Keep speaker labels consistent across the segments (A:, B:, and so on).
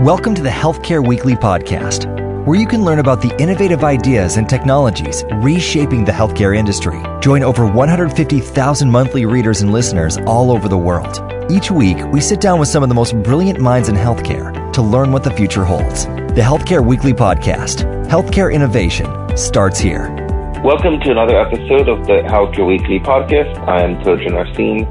A: Welcome to the Healthcare Weekly podcast, where you can learn about the innovative ideas and technologies reshaping the healthcare industry. Join over 150,000 monthly readers and listeners all over the world. Each week, we sit down with some of the most brilliant minds in healthcare to learn what the future holds. The Healthcare Weekly podcast, healthcare innovation, starts here.
B: Welcome to another episode of the Healthcare Weekly podcast. I am Tojan Arsene,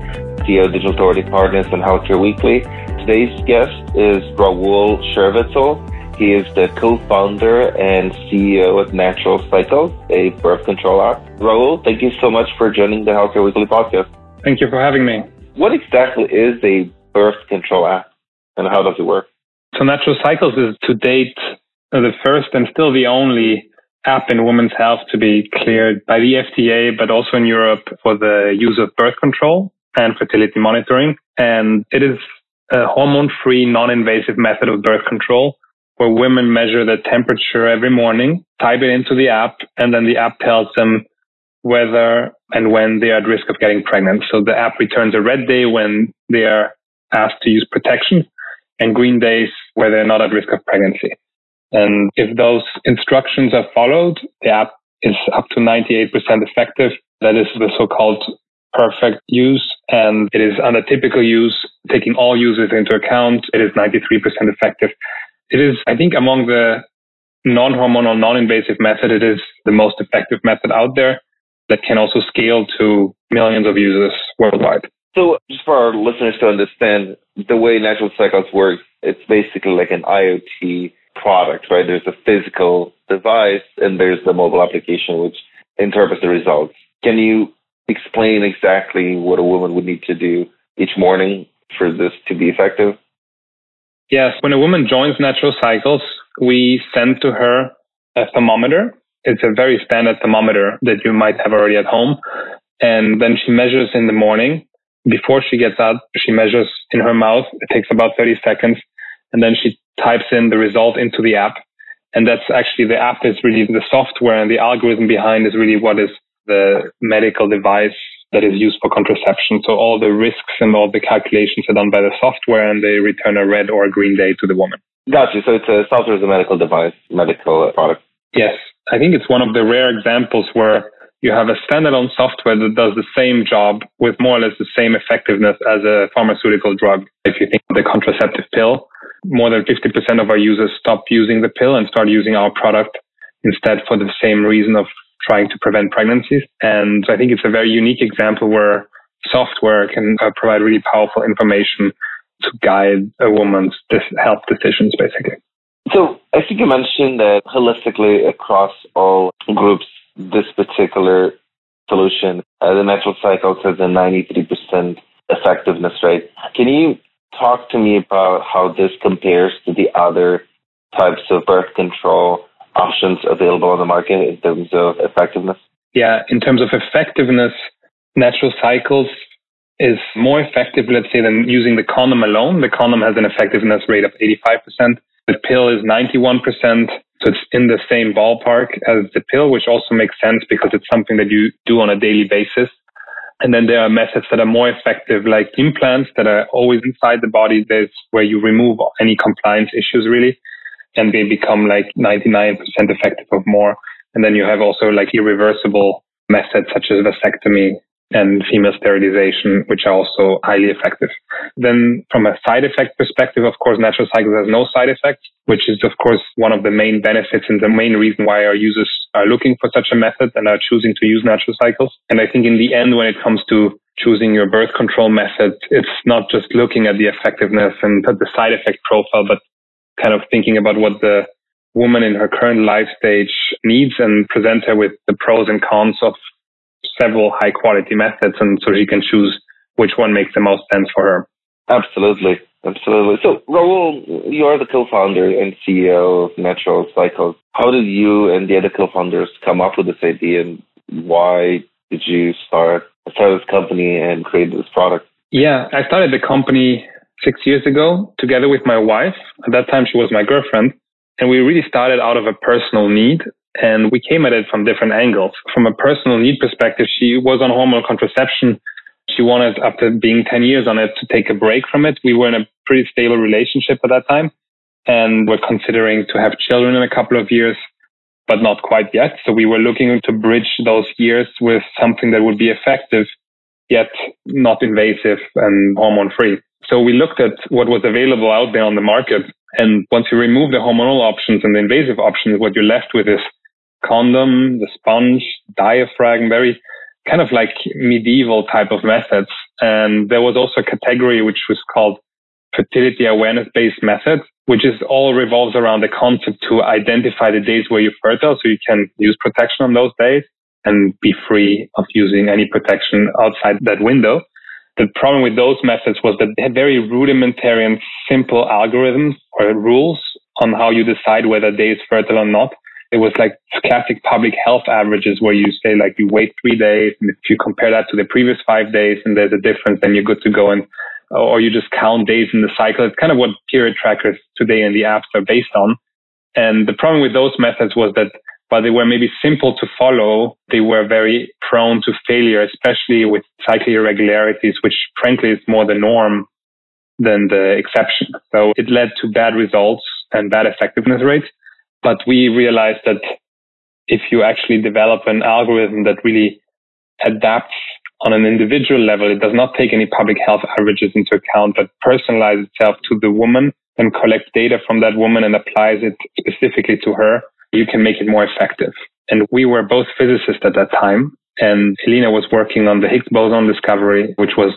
B: CEO Digital Authority Partners and Healthcare Weekly. Today's guest is Raoul Scherwitzl. He is the co-founder and CEO at Natural Cycles, a birth control app. Raoul, thank you so much for joining the Healthcare Weekly podcast.
C: Thank you for having me.
B: What exactly is a birth control app and how does it work?
C: So Natural Cycles is to date the first and still the only app in women's health to be cleared by the FDA, but also in Europe for the use of birth control and fertility monitoring. And it is a hormone-free, non-invasive method of birth control where women measure their temperature every morning, type it into the app, and then the app tells them whether and when they are at risk of getting pregnant. So the app returns a red day when they are asked to use protection and green days where they're not at risk of pregnancy. And if those instructions are followed, the app is up to 98% effective. That is the so-called perfect use. And it is under typical use, taking all users into account. It is 93% effective. It is, I think, among the non-hormonal, non-invasive method, it is the most effective method out there that can also scale to millions of users worldwide.
B: So just for our listeners to understand the way natural cycles work, it's basically like an IoT product, right? There's a physical device and there's the mobile application which interprets the results. Can you explain exactly what a woman would need to do each morning for this to be effective?
C: Yes, when a woman joins Natural Cycles, we send to her a thermometer. It's a very standard thermometer that you might have already at home. And then she measures in the morning. Before she gets out, she measures in her mouth. It takes about 30 seconds. And then she types in the result into the app. And that's actually the app is really the software and the algorithm behind is really what is the medical device that is used for contraception. So all the risks and all the calculations are done by the software and they return a red or a green day to the woman.
B: Gotcha. So it's a software is a medical device, medical uh, product.
C: Yes. I think it's one of the rare examples where you have a standalone software that does the same job with more or less the same effectiveness as a pharmaceutical drug. If you think of the contraceptive pill, more than 50% of our users stop using the pill and start using our product instead for the same reason of trying to prevent pregnancies. And I think it's a very unique example where software can uh, provide really powerful information to guide a woman's health decisions, basically.
B: So I think you mentioned that holistically across all groups, this particular solution, uh, the natural cycles has a 93% effectiveness rate. Can you talk to me about how this compares to the other types of birth control options available on the market in terms of effectiveness?
C: Yeah, in terms of effectiveness, natural cycles is more effective, let's say, than using the condom alone. The condom has an effectiveness rate of 85%. The pill is 91%. So it's in the same ballpark as the pill, which also makes sense because it's something that you do on a daily basis. And then there are methods that are more effective, like implants that are always inside the body. There's where you remove any compliance issues, really and they become like 99% effective or more. And then you have also like irreversible methods such as vasectomy and female sterilization, which are also highly effective. Then from a side effect perspective, of course, natural cycles has no side effects, which is of course one of the main benefits and the main reason why our users are looking for such a method and are choosing to use natural cycles. And I think in the end, when it comes to choosing your birth control method, it's not just looking at the effectiveness and the side effect profile, but kind of thinking about what the woman in her current life stage needs and present her with the pros and cons of several high quality methods and so she can choose which one makes the most sense for her.
B: Absolutely. Absolutely. So, Raoul, you are the co-founder and CEO of Natural Cycles. How did you and the other co-founders come up with this idea and why did you start, start this company and create this product?
C: Yeah, I started the company six years ago together with my wife. At that time, she was my girlfriend. And we really started out of a personal need and we came at it from different angles. From a personal need perspective, she was on hormonal contraception. She wanted, after being 10 years on it, to take a break from it. We were in a pretty stable relationship at that time. and we're considering to have children in a couple of years, but not quite yet. So we were looking to bridge those years with something that would be effective, yet not invasive and hormone free. So we looked at what was available out there on the market. And once you remove the hormonal options and the invasive options, what you're left with is condom, the sponge, diaphragm, very kind of like medieval type of methods. And there was also a category which was called fertility awareness based methods, which is all revolves around the concept to identify the days where you're fertile so you can use protection on those days and be free of using any protection outside that window. The problem with those methods was that they had very rudimentary and simple algorithms or rules on how you decide whether a day is fertile or not. It was like classic public health averages where you say like you wait three days and if you compare that to the previous five days and there's a difference then you're good to go. And or you just count days in the cycle. It's kind of what period trackers today in the apps are based on. And the problem with those methods was that while they were maybe simple to follow. They were very prone to failure especially with cycle irregularities which frankly is more the norm than the exception. So it led to bad results and bad effectiveness rates but we realized that if you actually develop an algorithm that really adapts on an individual level, it does not take any public health averages into account, but personalizes itself to the woman and collects data from that woman and applies it specifically to her, you can make it more effective. And we were both physicists at that time. And Elina was working on the Higgs boson discovery, which was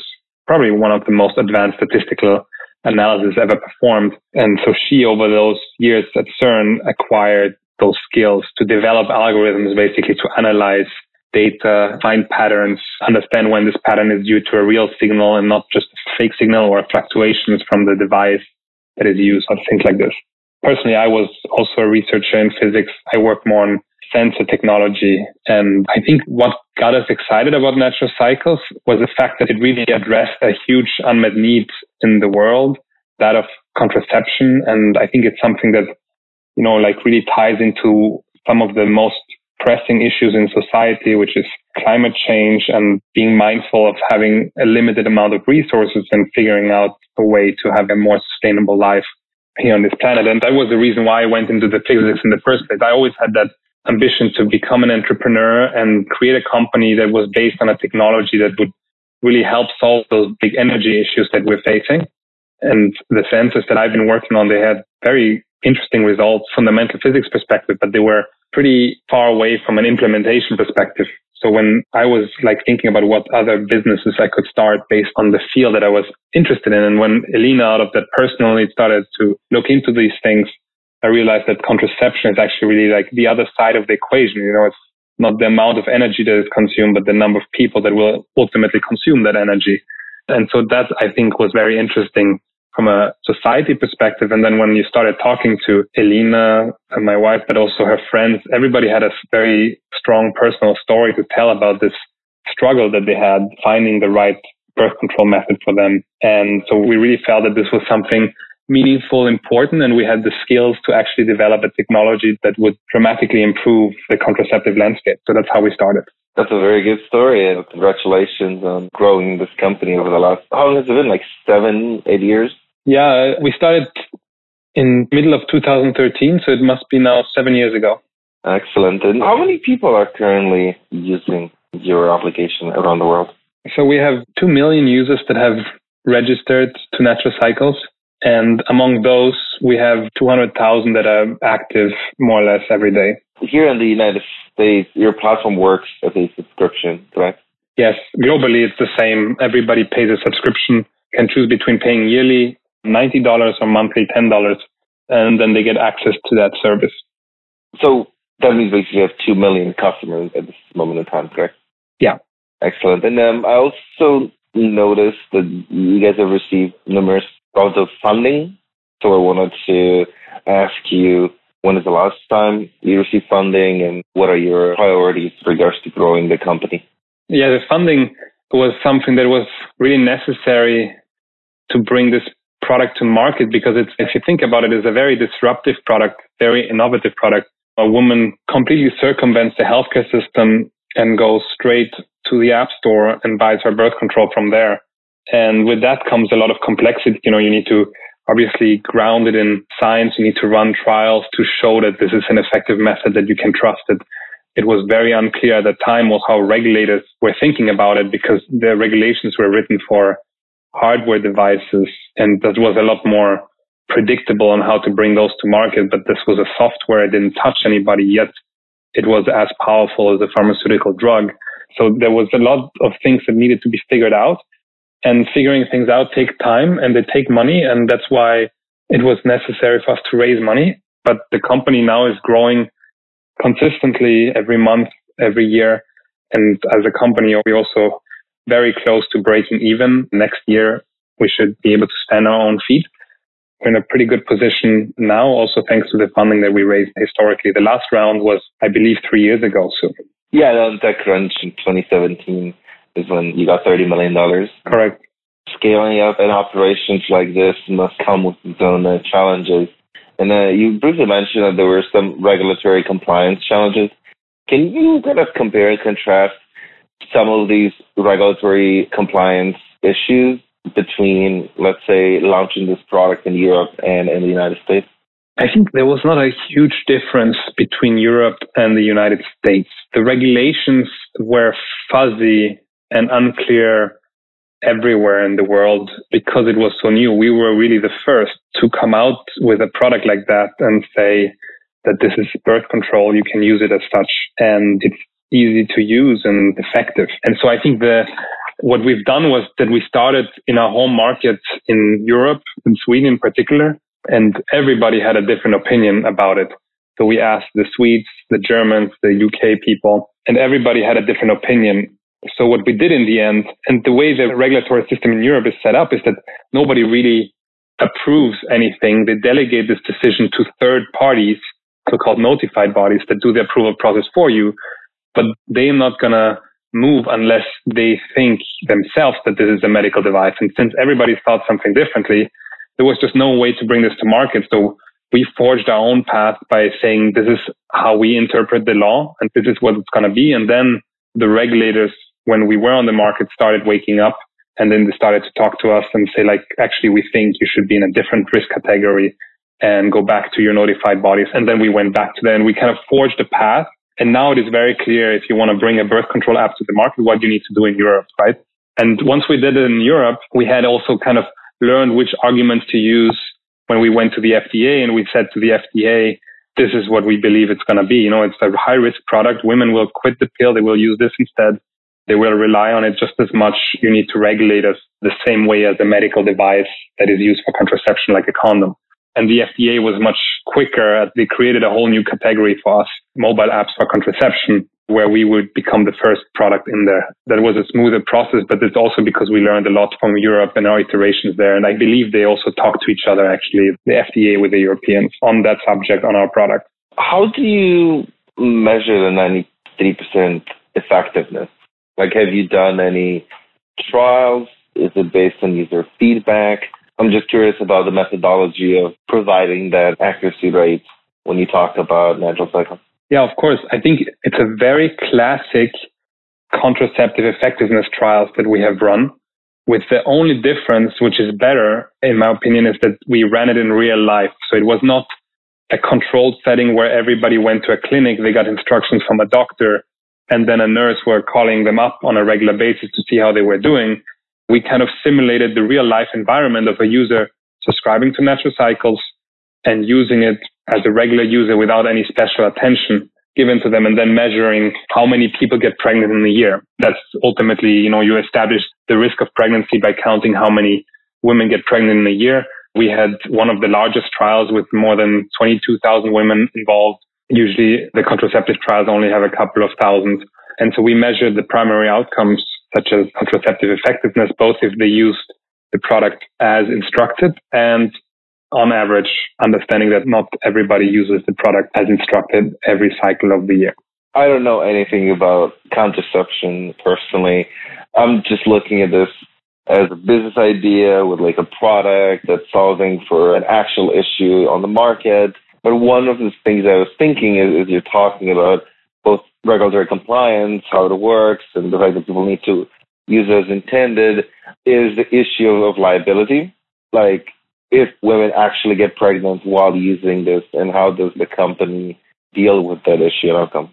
C: probably one of the most advanced statistical analysis ever performed. And so she, over those years at CERN, acquired those skills to develop algorithms basically to analyze data, find patterns, understand when this pattern is due to a real signal and not just a fake signal or fluctuations from the device that is used or things like this. Personally, I was also a researcher in physics. I work more on sensor technology. And I think what got us excited about natural cycles was the fact that it really addressed a huge unmet need in the world, that of contraception. And I think it's something that, you know, like really ties into some of the most pressing issues in society, which is climate change and being mindful of having a limited amount of resources and figuring out a way to have a more sustainable life here on this planet. And that was the reason why I went into the physics in the first place. I always had that ambition to become an entrepreneur and create a company that was based on a technology that would really help solve those big energy issues that we're facing. And the sensors that I've been working on, they had very interesting results from the mental physics perspective, but they were pretty far away from an implementation perspective. So when I was like thinking about what other businesses I could start based on the field that I was interested in, and when Elina out of that personally started to look into these things, I realized that contraception is actually really like the other side of the equation. You know, it's not the amount of energy that is consumed, but the number of people that will ultimately consume that energy. And so that I think was very interesting from a society perspective. And then when you started talking to Elina and my wife, but also her friends, everybody had a very strong personal story to tell about this struggle that they had finding the right birth control method for them. And so we really felt that this was something meaningful, important, and we had the skills to actually develop a technology that would dramatically improve the contraceptive landscape. So that's how we started.
B: That's a very good story. And congratulations on growing this company over the last, how long has it been? Like seven, eight years?
C: Yeah, uh, we started in middle of 2013. So it must be now seven years ago.
B: Excellent. And how many people are currently using your application around the world?
C: So we have 2 million users that have registered to Natural Cycles. And among those, we have 200,000 that are active more or less every day.
B: Here in the United States, your platform works as a subscription, correct?
C: Yes, globally it's the same. Everybody pays a subscription, can choose between paying yearly $90 or monthly $10, and then they get access to that service.
B: So that means basically you have 2 million customers at this moment in time, correct?
C: Yeah.
B: Excellent. And um, I also noticed that you guys have received numerous rounds of funding. So I wanted to ask you, when is the last time you received funding and what are your priorities with regards to growing the company?
C: Yeah, the funding was something that was really necessary to bring this product to market because it's, if you think about it, it's a very disruptive product, very innovative product. A woman completely circumvents the healthcare system and goes straight to the app store and buys her birth control from there. And with that comes a lot of complexity. You know, you need to obviously grounded in science. You need to run trials to show that this is an effective method that you can trust it. It was very unclear at the time was how regulators were thinking about it because the regulations were written for hardware devices and that was a lot more predictable on how to bring those to market. But this was a software. It didn't touch anybody yet. It was as powerful as a pharmaceutical drug. So there was a lot of things that needed to be figured out and figuring things out take time and they take money. And that's why it was necessary for us to raise money. But the company now is growing consistently every month, every year. And as a company, we're also very close to breaking even. Next year, we should be able to stand on our own feet. We're in a pretty good position now, also thanks to the funding that we raised historically. The last round was, I believe, three years ago. So
B: yeah, on TechCrunch in 2017 is when you got $30 million.
C: Correct.
B: Scaling up an operations like this must come with its own uh, challenges. And uh, you briefly mentioned that there were some regulatory compliance challenges. Can you kind of compare and contrast some of these regulatory compliance issues between, let's say, launching this product in Europe and in the United States?
C: I think there was not a huge difference between Europe and the United States. The regulations were fuzzy and unclear everywhere in the world because it was so new. We were really the first to come out with a product like that and say that this is birth control. You can use it as such and it's easy to use and effective. And so I think the, what we've done was that we started in our home market in Europe, in Sweden in particular, and everybody had a different opinion about it. So we asked the Swedes, the Germans, the UK people, and everybody had a different opinion. So what we did in the end, and the way the regulatory system in Europe is set up is that nobody really approves anything. They delegate this decision to third parties, so-called notified bodies that do the approval process for you, but they're not going to move unless they think themselves that this is a medical device. And since everybody thought something differently, there was just no way to bring this to market. So we forged our own path by saying this is how we interpret the law and this is what it's going to be. And then the regulators when we were on the market started waking up and then they started to talk to us and say like actually we think you should be in a different risk category and go back to your notified bodies and then we went back to them we kind of forged a path and now it is very clear if you want to bring a birth control app to the market what you need to do in europe right? And once we did it in europe we had also kind of learned which arguments to use when we went to the fda and we said to the fda this is what we believe it's going to be. You know it's a high risk product. Women will quit the pill. They will use this instead. They will rely on it just as much. You need to regulate it the same way as a medical device that is used for contraception, like a condom. And the FDA was much quicker. They created a whole new category for us, mobile apps for contraception, where we would become the first product in there. That was a smoother process, but it's also because we learned a lot from Europe and our iterations there. And I believe they also talk to each other, actually, the FDA with the Europeans on that subject on our product.
B: How do you measure the 93% effectiveness? Like, have you done any trials? Is it based on user feedback? I'm just curious about the methodology of providing that accuracy rate when you talk about natural cycle.
C: Yeah, of course. I think it's a very classic contraceptive effectiveness trials that we have run with the only difference, which is better, in my opinion, is that we ran it in real life. So it was not a controlled setting where everybody went to a clinic. They got instructions from a doctor and then a nurse were calling them up on a regular basis to see how they were doing, we kind of simulated the real life environment of a user subscribing to natural cycles and using it as a regular user without any special attention given to them and then measuring how many people get pregnant in a year. That's ultimately, you know, you establish the risk of pregnancy by counting how many women get pregnant in a year. We had one of the largest trials with more than 22,000 women involved Usually the contraceptive trials only have a couple of thousand. And so we measured the primary outcomes such as contraceptive effectiveness, both if they used the product as instructed and on average, understanding that not everybody uses the product as instructed every cycle of the year.
B: I don't know anything about contraception personally. I'm just looking at this as a business idea with like a product that's solving for an actual issue on the market. But one of the things I was thinking is, is you're talking about regulatory compliance, how it works, and the fact that people need to use as intended, is the issue of liability. Like, if women actually get pregnant while using this, and how does the company deal with that issue and outcome?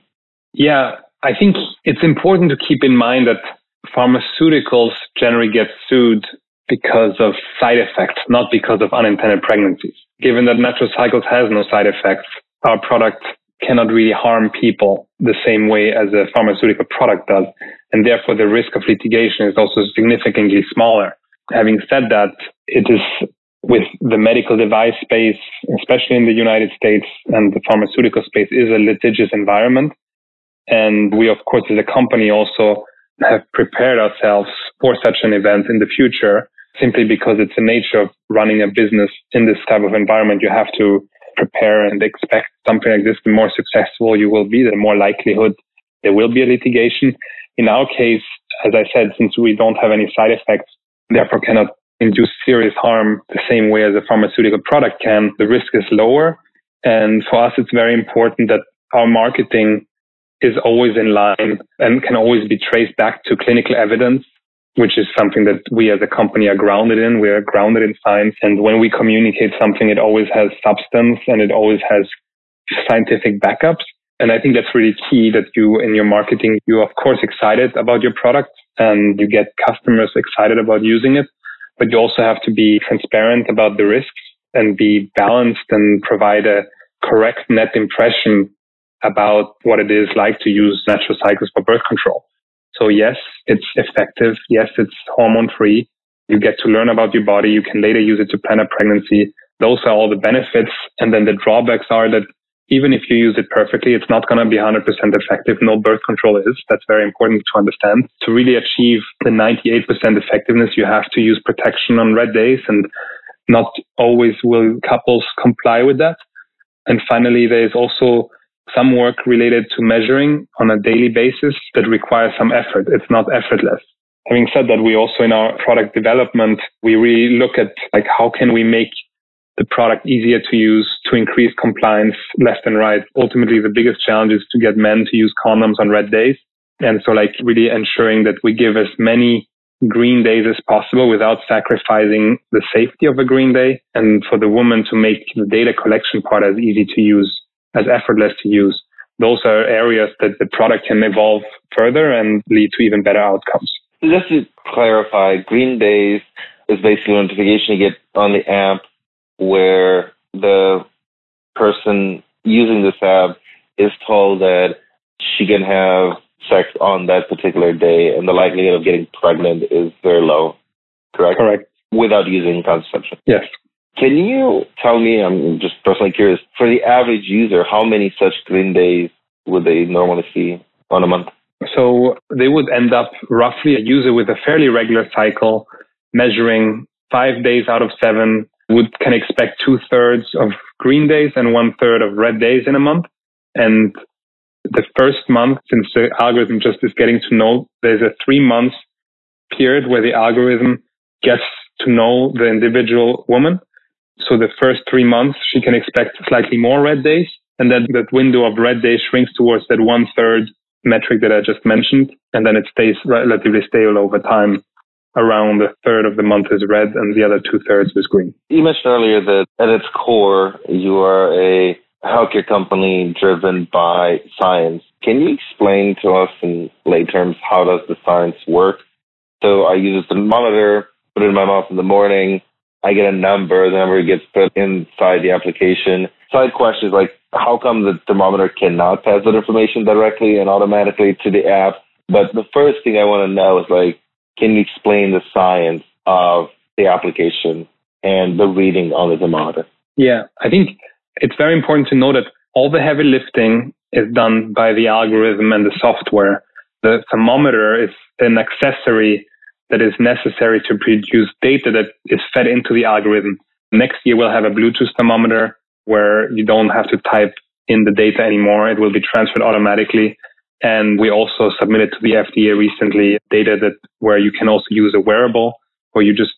C: Yeah, I think it's important to keep in mind that pharmaceuticals generally get sued because of side effects, not because of unintended pregnancies. Given that Natural Cycles has no side effects, our product cannot really harm people the same way as a pharmaceutical product does. And therefore the risk of litigation is also significantly smaller. Having said that, it is with the medical device space, especially in the United States and the pharmaceutical space is a litigious environment. And we, of course, as a company also have prepared ourselves for such an event in the future simply because it's the nature of running a business in this type of environment. You have to prepare and expect something like this. The more successful you will be, the more likelihood there will be a litigation. In our case, as I said, since we don't have any side effects, therefore cannot induce serious harm the same way as a pharmaceutical product can, the risk is lower. And for us, it's very important that our marketing is always in line and can always be traced back to clinical evidence, which is something that we as a company are grounded in. We are grounded in science. And when we communicate something, it always has substance and it always has scientific backups. And I think that's really key that you in your marketing, you're of course excited about your product and you get customers excited about using it, but you also have to be transparent about the risks and be balanced and provide a correct net impression about what it is like to use natural cycles for birth control. So yes, it's effective. Yes, it's hormone free. You get to learn about your body. You can later use it to plan a pregnancy. Those are all the benefits. And then the drawbacks are that even if you use it perfectly, it's not going to be 100% effective. No birth control is. That's very important to understand. To really achieve the 98% effectiveness, you have to use protection on red days and not always will couples comply with that. And finally, there is also some work related to measuring on a daily basis that requires some effort. It's not effortless. Having said that, we also in our product development, we really look at like how can we make the product easier to use to increase compliance left and right. Ultimately, the biggest challenge is to get men to use condoms on red days. And so like really ensuring that we give as many green days as possible without sacrificing the safety of a green day and for the woman to make the data collection part as easy to use, as effortless to use. Those are areas that the product can evolve further and lead to even better outcomes.
B: Just to clarify, green days is basically a notification you get on the app where the person using this app is told that she can have sex on that particular day and the likelihood of getting pregnant is very low. Correct?
C: Correct.
B: Without using contraception.
C: Yes.
B: Can you tell me, I'm just personally curious, for the average user, how many such green days would they normally see on a month?
C: So they would end up roughly a user with a fairly regular cycle measuring five days out of seven would can expect two thirds of green days and one third of red days in a month. And the first month, since the algorithm just is getting to know, there's a three months period where the algorithm gets to know the individual woman. So the first three months, she can expect slightly more red days. And then that window of red days shrinks towards that one third metric that I just mentioned. And then it stays relatively stable over time around a third of the month is red and the other two thirds is green.
B: You mentioned earlier that at its core, you are a healthcare company driven by science. Can you explain to us in lay terms how does the science work? So I use a monitor, put it in my mouth in the morning. I get a number. The number gets put inside the application. Side questions like, how come the thermometer cannot pass that information directly and automatically to the app? But the first thing I want to know is like, can you explain the science of the application and the reading on the thermometer?
C: Yeah, I think it's very important to know that all the heavy lifting is done by the algorithm and the software. The thermometer is an accessory that is necessary to produce data that is fed into the algorithm. Next year, we'll have a Bluetooth thermometer where you don't have to type in the data anymore. It will be transferred automatically and we also submitted to the FDA recently data that where you can also use a wearable where you just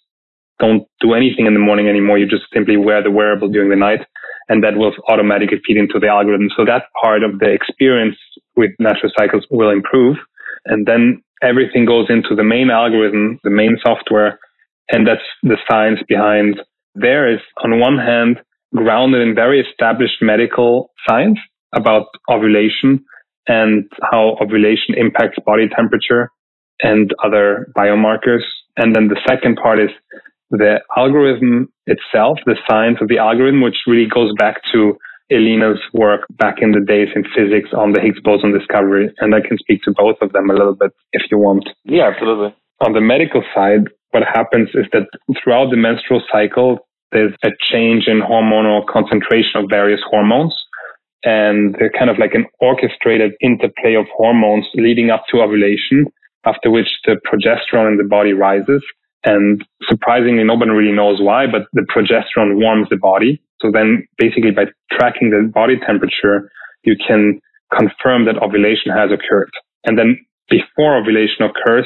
C: don't do anything in the morning anymore. You just simply wear the wearable during the night and that will automatically feed into the algorithm. So that part of the experience with natural cycles will improve. And then everything goes into the main algorithm, the main software. And that's the science behind there is on one hand grounded in very established medical science about ovulation and how ovulation impacts body temperature and other biomarkers. And then the second part is the algorithm itself, the science of the algorithm, which really goes back to Elina's work back in the days in physics on the Higgs boson discovery. And I can speak to both of them a little bit if you want.
B: Yeah, absolutely.
C: On the medical side, what happens is that throughout the menstrual cycle, there's a change in hormonal concentration of various hormones. And they're kind of like an orchestrated interplay of hormones leading up to ovulation, after which the progesterone in the body rises. And surprisingly, nobody really knows why, but the progesterone warms the body. So then basically by tracking the body temperature, you can confirm that ovulation has occurred. And then before ovulation occurs,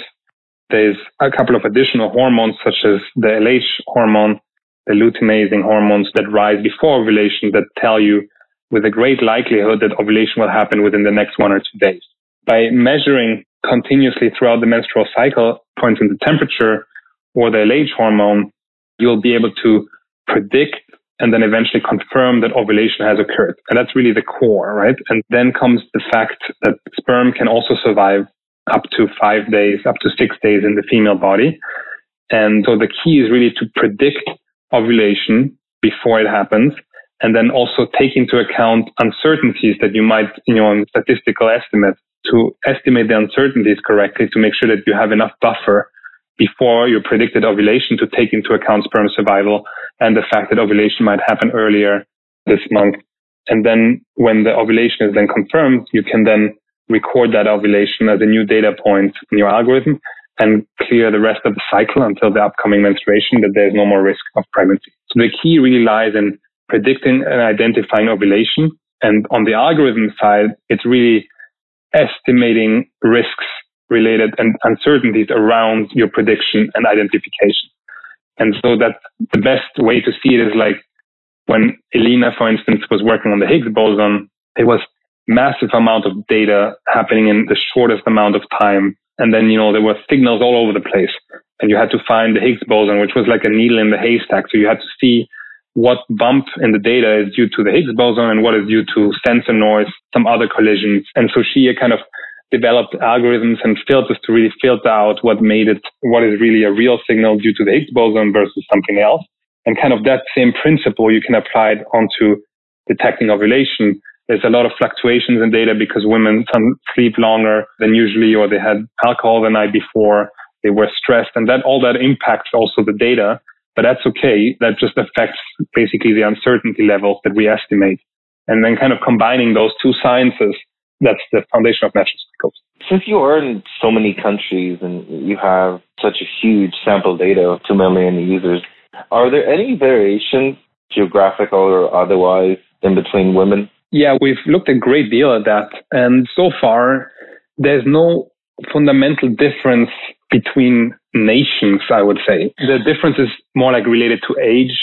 C: there's a couple of additional hormones such as the LH hormone, the luteinizing hormones that rise before ovulation that tell you with a great likelihood that ovulation will happen within the next one or two days. By measuring continuously throughout the menstrual cycle, for instance, the temperature or the LH hormone, you'll be able to predict and then eventually confirm that ovulation has occurred. And that's really the core, right? And then comes the fact that sperm can also survive up to five days, up to six days in the female body. And so the key is really to predict ovulation before it happens and then also take into account uncertainties that you might, you know, on statistical estimates to estimate the uncertainties correctly to make sure that you have enough buffer before your predicted ovulation to take into account sperm survival and the fact that ovulation might happen earlier this month. And then when the ovulation is then confirmed, you can then record that ovulation as a new data point in your algorithm and clear the rest of the cycle until the upcoming menstruation that there's no more risk of pregnancy. So the key really lies in predicting and identifying ovulation. And on the algorithm side, it's really estimating risks related and uncertainties around your prediction and identification. And so that the best way to see it is like when Elina, for instance, was working on the Higgs boson, it was massive amount of data happening in the shortest amount of time. And then, you know, there were signals all over the place and you had to find the Higgs boson, which was like a needle in the haystack. So you had to see what bump in the data is due to the Higgs boson and what is due to sensor noise, some other collisions. And so she kind of developed algorithms and filters to really filter out what made it, what is really a real signal due to the Higgs boson versus something else. And kind of that same principle you can apply it onto detecting ovulation. There's a lot of fluctuations in data because women sleep longer than usually, or they had alcohol the night before, they were stressed, and that all that impacts also the data. But that's okay. That just affects basically the uncertainty levels that we estimate. And then kind of combining those two sciences that's the foundation of natural cycles.
B: Since you are in so many countries and you have such a huge sample data of 2 million users, are there any variations, geographical or otherwise, in between women?
C: Yeah, we've looked a great deal at that. And so far, there's no fundamental difference between nations, I would say. The difference is more like related to age,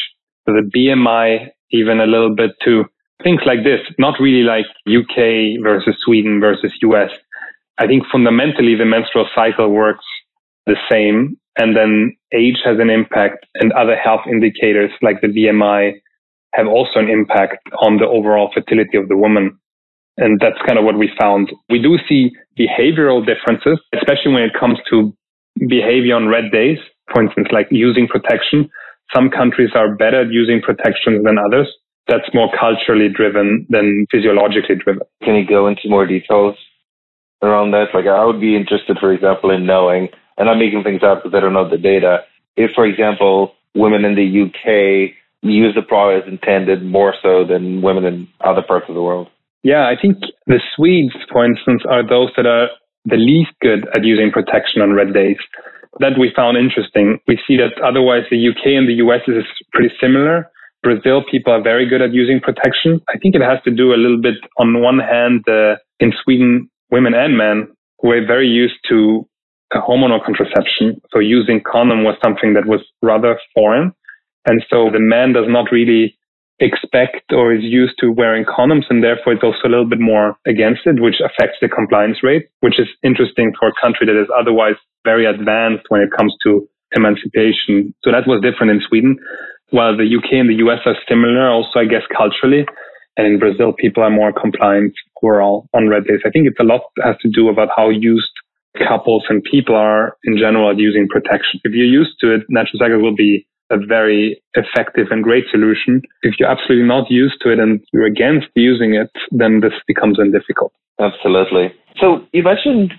C: the BMI, even a little bit to things like this, not really like UK versus Sweden versus US. I think fundamentally the menstrual cycle works the same. And then age has an impact and other health indicators like the BMI have also an impact on the overall fertility of the woman. And that's kind of what we found. We do see behavioral differences, especially when it comes to behavior on red days. For instance, like using protection. Some countries are better at using protection than others that's more culturally driven than physiologically driven.
B: Can you go into more details around that? Like, I would be interested, for example, in knowing, and I'm making things up because I don't know the data. If, for example, women in the UK use the product as intended more so than women in other parts of the world.
C: Yeah, I think the Swedes, for instance, are those that are the least good at using protection on red days. That we found interesting. We see that otherwise the UK and the US is pretty similar. Brazil, people are very good at using protection. I think it has to do a little bit on one hand, uh, in Sweden, women and men were very used to hormonal contraception. So using condom was something that was rather foreign. And so the man does not really expect or is used to wearing condoms and therefore it's also a little bit more against it, which affects the compliance rate, which is interesting for a country that is otherwise very advanced when it comes to emancipation. So that was different in Sweden. While the UK and the US are similar, also, I guess, culturally. And in Brazil, people are more compliant all on red days. I think it's a lot has to do about how used couples and people are in general at using protection. If you're used to it, natural cycle will be a very effective and great solution. If you're absolutely not used to it and you're against using it, then this becomes difficult.
B: Absolutely. So you mentioned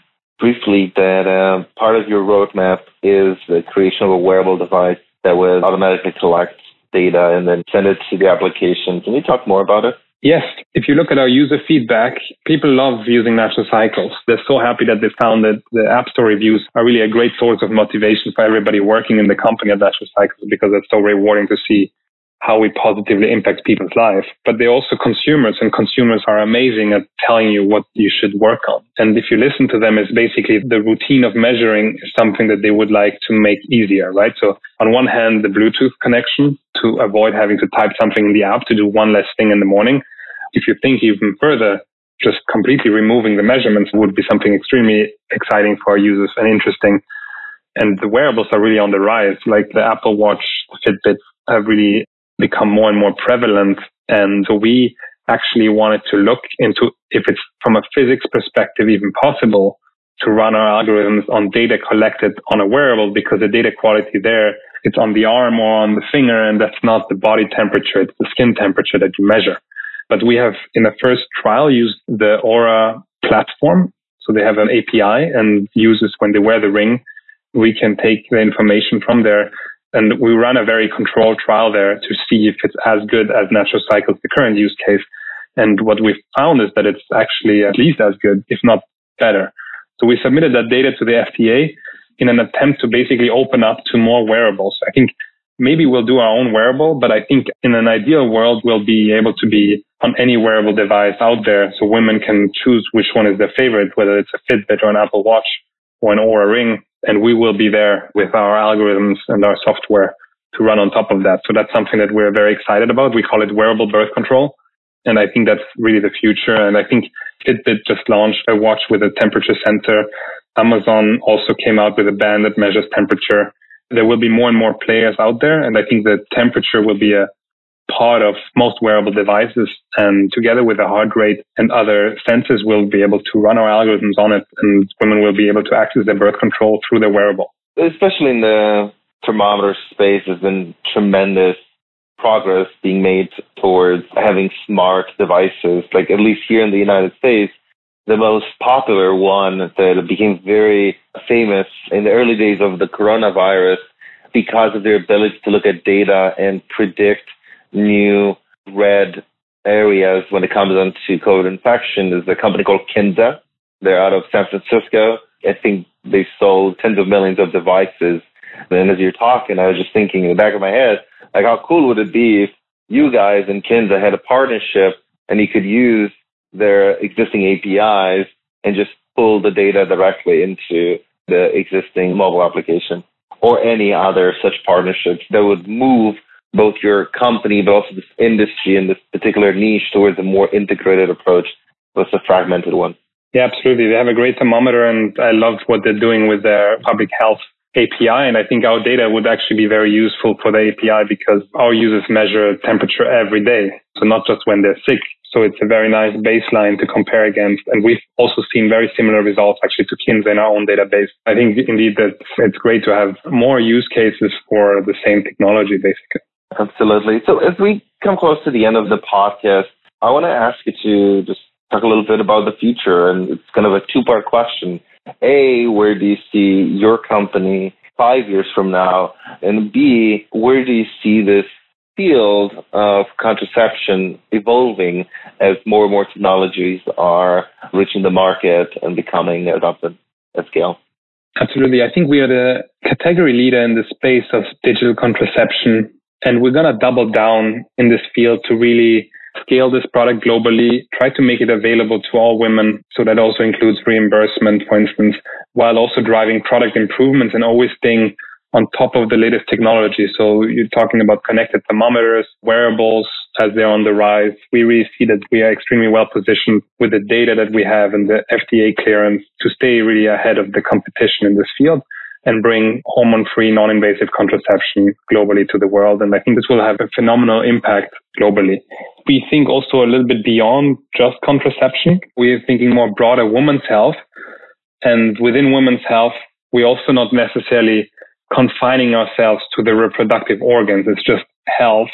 B: briefly that uh, part of your roadmap is the creation of a wearable device that will automatically collect data and then send it to the application. Can you talk more about it?
C: Yes, if you look at our user feedback, people love using natural cycles. They're so happy that they found that the App Store reviews are really a great source of motivation for everybody working in the company at Natural Cycles because it's so rewarding to see how we positively impact people's life. But they're also consumers and consumers are amazing at telling you what you should work on. And if you listen to them, it's basically the routine of measuring is something that they would like to make easier, right? So on one hand, the Bluetooth connection to avoid having to type something in the app to do one less thing in the morning. If you think even further, just completely removing the measurements would be something extremely exciting for our users and interesting. And the wearables are really on the rise, like the Apple Watch, Fitbit have really become more and more prevalent. And so we actually wanted to look into if it's from a physics perspective even possible to run our algorithms on data collected on a wearable because the data quality there it's on the arm or on the finger and that's not the body temperature it's the skin temperature that you measure. But we have in the first trial used the Oura platform. So they have an api and users when they wear the ring we can take the information from there and we run a very controlled trial there to see if it's as good as natural cycles, the current use case. And what we found is that it's actually at least as good, if not better. So we submitted that data to the FDA in an attempt to basically open up to more wearables. I think maybe we'll do our own wearable, but I think in an ideal world, we'll be able to be on any wearable device out there. So women can choose which one is their favorite, whether it's a Fitbit or an Apple Watch or an Oura Ring and we will be there with our algorithms and our software to run on top of that. So that's something that we're very excited about. We call it wearable birth control. And I think that's really the future. And I think Fitbit just launched a watch with a temperature sensor. Amazon also came out with a band that measures temperature. There will be more and more players out there. And I think the temperature will be a part of most wearable devices. And together with the heart rate and other sensors, we'll be able to run our algorithms on it and women will be able to access their birth control through their wearable.
B: Especially in the thermometer space, there's been tremendous progress being made towards having smart devices. Like at least here in the United States, the most popular one that became very famous in the early days of the coronavirus because of their ability to look at data and predict new red areas when it comes down to COVID infection is a company called Kinsa. They're out of San Francisco. I think they sold tens of millions of devices. And as you're talking, I was just thinking in the back of my head, like how cool would it be if you guys and Kinsa had a partnership and you could use their existing APIs and just pull the data directly into the existing mobile application or any other such partnerships that would move both your company, but also this industry and this particular niche towards a more integrated approach versus a fragmented one.
C: Yeah, absolutely. They have a great thermometer and I loved what they're doing with their public health API. And I think our data would actually be very useful for the API because our users measure temperature every day. So not just when they're sick. So it's a very nice baseline to compare against. And we've also seen very similar results actually to Kinsa in our own database. I think indeed that it's great to have more use cases for the same technology, basically.
B: Absolutely. So as we come close to the end of the podcast, I want to ask you to just talk a little bit about the future. And it's kind of a two part question. A, where do you see your company five years from now? And B, where do you see this field of contraception evolving as more and more technologies are reaching the market and becoming adopted at scale?
C: Absolutely. I think we are the category leader in the space of digital contraception and we're going to double down in this field to really scale this product globally, try to make it available to all women. So that also includes reimbursement, for instance, while also driving product improvements and always staying on top of the latest technology. So you're talking about connected thermometers, wearables as they're on the rise. We really see that we are extremely well positioned with the data that we have and the FDA clearance to stay really ahead of the competition in this field. And bring hormone free, non invasive contraception globally to the world. And I think this will have a phenomenal impact globally. We think also a little bit beyond just contraception. We're thinking more broader women's health. And within women's health, we're also not necessarily confining ourselves to the reproductive organs. It's just health,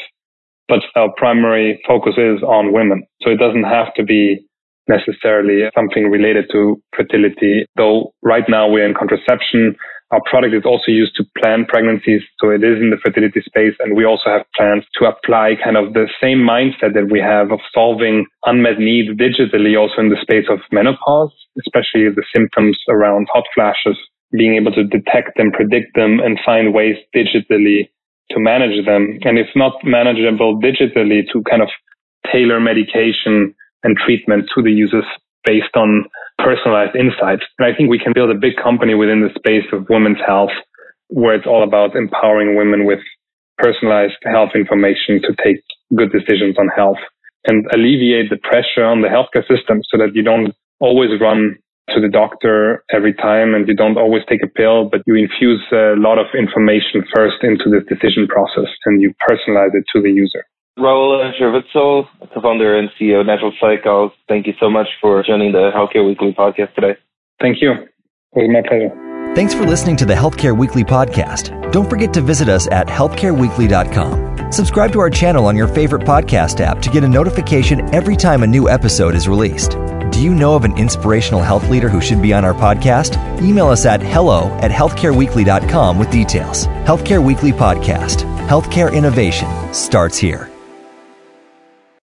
C: but our primary focus is on women. So it doesn't have to be necessarily something related to fertility, though right now we're in contraception. Our product is also used to plan pregnancies. So it is in the fertility space. And we also have plans to apply kind of the same mindset that we have of solving unmet needs digitally also in the space of menopause, especially the symptoms around hot flashes, being able to detect them, predict them and find ways digitally to manage them. And if not manageable digitally to kind of tailor medication and treatment to the users based on personalized insights. And I think we can build a big company within the space of women's health where it's all about empowering women with personalized health information to take good decisions on health and alleviate the pressure on the healthcare system so that you don't always run to the doctor every time and you don't always take a pill, but you infuse a lot of information first into the decision process and you personalize it to the user.
B: Raoul Scherwitzl, co-founder and CEO of Natural Cycles, thank you so much for joining the Healthcare Weekly podcast today.
C: Thank you. It was my pleasure.
A: Thanks for listening to the Healthcare Weekly podcast. Don't forget to visit us at healthcareweekly.com. Subscribe to our channel on your favorite podcast app to get a notification every time a new episode is released. Do you know of an inspirational health leader who should be on our podcast? Email us at hello at healthcareweekly.com with details. Healthcare Weekly Podcast. Healthcare innovation starts here.